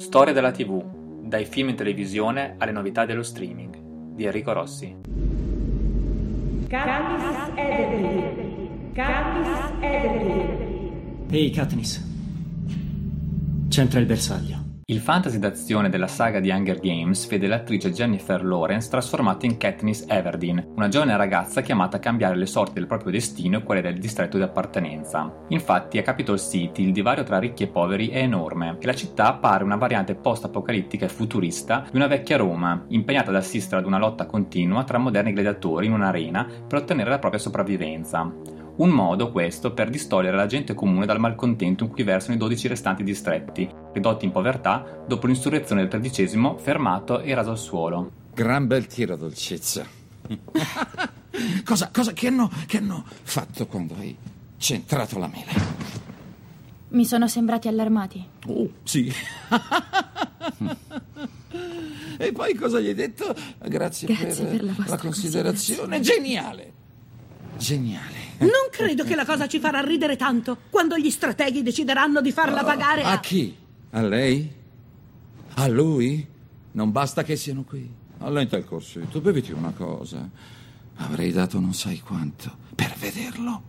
Storia della TV, dai film in televisione alle novità dello streaming, di Enrico Rossi. Katniss Everdeen. Katniss Everdeen. Ehi Katniss. C'entra il bersaglio. Il fantasy d'azione della saga di Hunger Games vede l'attrice Jennifer Lawrence trasformata in Katniss Everdeen, una giovane ragazza chiamata a cambiare le sorti del proprio destino e quelle del distretto di appartenenza. Infatti a Capitol City il divario tra ricchi e poveri è enorme e la città appare una variante post-apocalittica e futurista di una vecchia Roma, impegnata ad assistere ad una lotta continua tra moderni gladiatori in un'arena per ottenere la propria sopravvivenza. Un modo questo per distogliere la gente comune dal malcontento in cui versano i 12 restanti distretti, ridotti in povertà dopo l'insurrezione del tredicesimo, fermato e raso al suolo. Gran bel tiro, dolcezza. cosa, cosa che, hanno, che hanno fatto quando hai centrato la mela? Mi sono sembrati allarmati. Oh, sì. e poi cosa gli hai detto? Grazie, Grazie per la vostra considerazione. Geniale. Geniale. Non credo che la cosa ci farà ridere tanto quando gli strateghi decideranno di farla pagare a... A chi? A lei? A lui? Non basta che siano qui. Allenta il corsetto, beviti una cosa. Avrei dato non sai quanto per vederlo.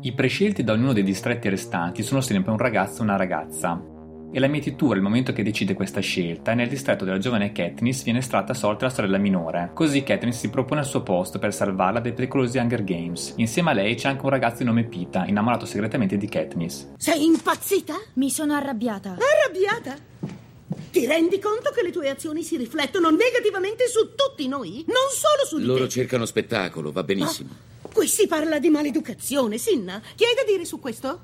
I prescelti da ognuno dei distretti restanti sono sempre un ragazzo e una ragazza. E la mietitura, il momento che decide questa scelta, è nel distretto della giovane Katniss viene estratta a sorte la sorella minore. Così Katniss si propone al suo posto per salvarla dai pericolosi Hunger Games. Insieme a lei c'è anche un ragazzo di nome Pita, innamorato segretamente di Katniss. Sei impazzita? Mi sono arrabbiata. Arrabbiata? Ti rendi conto che le tue azioni si riflettono negativamente su tutti noi? Non solo su di Loro te. cercano spettacolo, va benissimo. Qui si parla di maleducazione, Sinna. Che hai da dire su questo?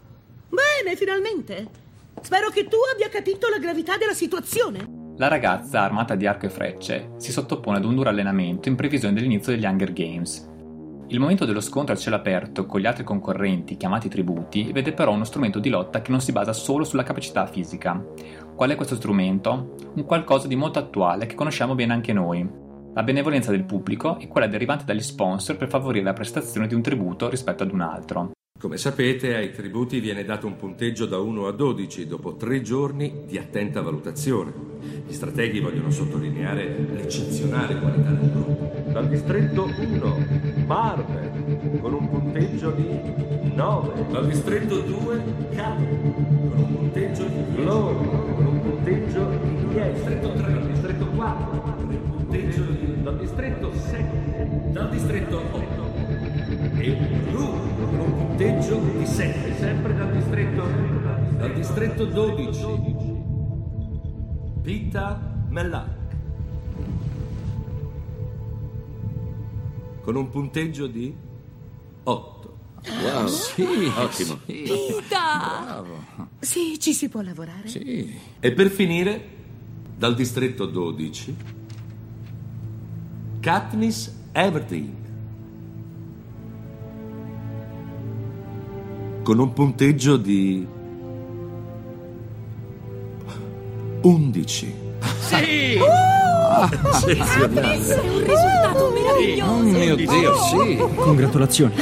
Bene, finalmente. Spero che tu abbia capito la gravità della situazione. La ragazza, armata di arco e frecce, si sottopone ad un duro allenamento in previsione dell'inizio degli Hunger Games. Il momento dello scontro a cielo aperto con gli altri concorrenti, chiamati tributi, vede però uno strumento di lotta che non si basa solo sulla capacità fisica. Qual è questo strumento? Un qualcosa di molto attuale che conosciamo bene anche noi. La benevolenza del pubblico e quella derivante dagli sponsor per favorire la prestazione di un tributo rispetto ad un altro. Come sapete, ai tributi viene dato un punteggio da 1 a 12 dopo tre giorni di attenta valutazione. Gli strateghi vogliono sottolineare l'eccezionale qualità del gruppo. Dal distretto 1, Marvel, con un punteggio di 9. Dal distretto 2, Cap, con un punteggio di 10. Glory, con un punteggio di 10. Dal distretto 3, dal distretto 4, con un punteggio di... Dal distretto 7, dal distretto 8 e Blu con un punteggio di 7, sempre dal distretto, dal distretto 12. Pita Mellac. Con un punteggio di 8. Wow, Sì, ottimo. Sì, Pita! Sì, ci si può lavorare. sì. E per finire, dal distretto 12, Katniss Everdeen. Con un punteggio di 11. Sì! Eccezionale. È un risultato meraviglioso. Oh mio Dio, sì. Congratulazioni.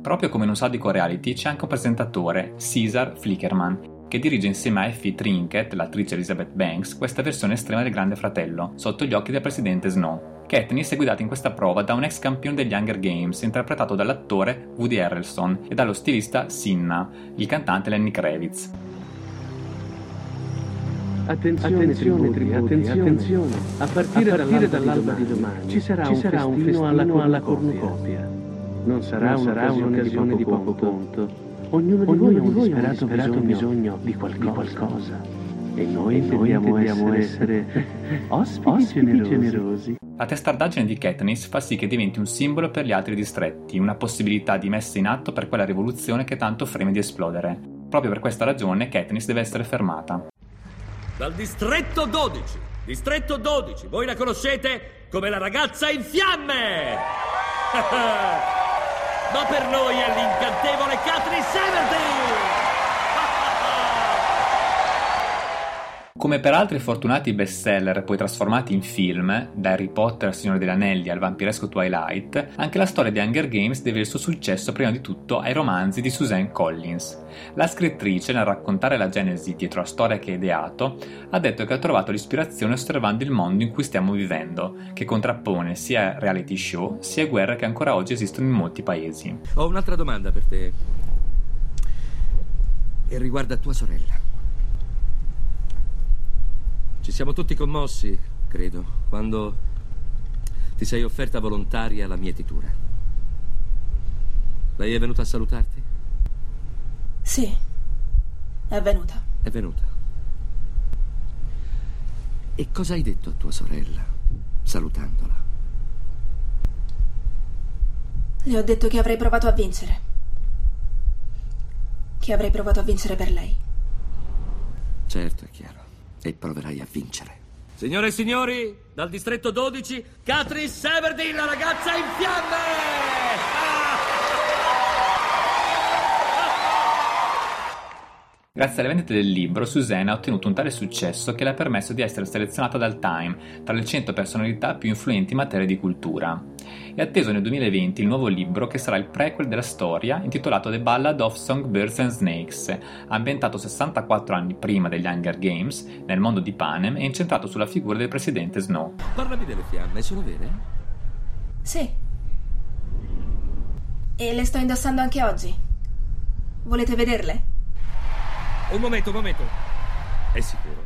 Proprio come in un sadico reality c'è anche un presentatore, Caesar Flickerman, che dirige insieme a Effie Trinket, l'attrice Elizabeth Banks, questa versione estrema del Grande Fratello, sotto gli occhi del presidente Snow. Katniss è guidata in questa prova da un ex campione degli Hunger Games, interpretato dall'attore Woody Harrelson e dallo stilista Sinna, il cantante Lenny Kravitz. Attenzione, tributi, attenzione, attenzione. A partire, dall'alba, di domani ci sarà, un, festino alla, cornucopia. Non sarà, un'occasione di poco conto. Ognuno di voi ha un disperato, bisogno, di qualcosa. E noi intendiamo essere, ospiti, generosi. La testardaggine di Katniss fa sì che diventi un simbolo per gli altri distretti, una possibilità di messa in atto per quella rivoluzione che tanto freme di esplodere. Proprio per questa ragione Katniss deve essere fermata. Dal distretto 12. Distretto 12. Voi la conoscete come la ragazza in fiamme. Ma per noi è l'incantevole Katniss Everdeen. Come per altri fortunati bestseller poi trasformati in film, da Harry Potter al Signore degli Anelli al vampiresco Twilight, anche la storia di Hunger Games deve il suo successo prima di tutto ai romanzi di Suzanne Collins. La scrittrice, nel raccontare la genesi dietro la storia che ha ideato, ha detto che ha trovato l'ispirazione osservando il mondo in cui stiamo vivendo, che contrappone sia reality show sia guerre che ancora oggi esistono in molti paesi. Ho un'altra domanda per te. E riguarda tua sorella. Ci siamo tutti commossi, credo, quando ti sei offerta volontaria alla mietitura. Lei è venuta a salutarti? Sì, è venuta. È venuta. E cosa hai detto a tua sorella, salutandola? Le ho detto che avrei provato a vincere. Che avrei provato a vincere per lei. Certo, è chiaro. E proverai a vincere. Signore e signori, dal distretto 12, Catrice Everdeen, la ragazza in fiamme! Grazie alle vendite del libro, Suzanne ha ottenuto un tale successo che le ha permesso di essere selezionata dal Time tra le 100 personalità più influenti in materia di cultura. È atteso nel 2020 il nuovo libro che sarà il prequel della storia, intitolato The Ballad of Songbirds and Snakes, ambientato 64 anni prima degli Hunger Games, nel mondo di Panem e incentrato sulla figura del presidente Snow. Parlami delle fiamme, sono vere? Sì. E le sto indossando anche oggi. Volete vederle? Un momento, un momento. È sicuro?